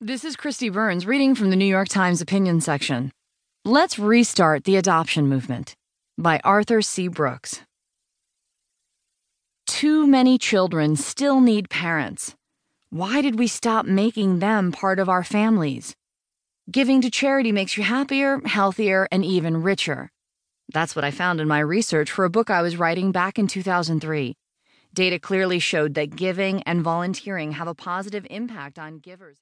This is Kristi Burns reading from the New York Times opinion section. Let's Restart the Adoption Movement by Arthur C. Brooks. Too many children still need parents. Why did we stop making them part of our families? Giving to charity makes you happier, healthier, and even richer. That's what I found in my research for a book I was writing back in 2003. Data clearly showed that giving and volunteering have a positive impact on givers.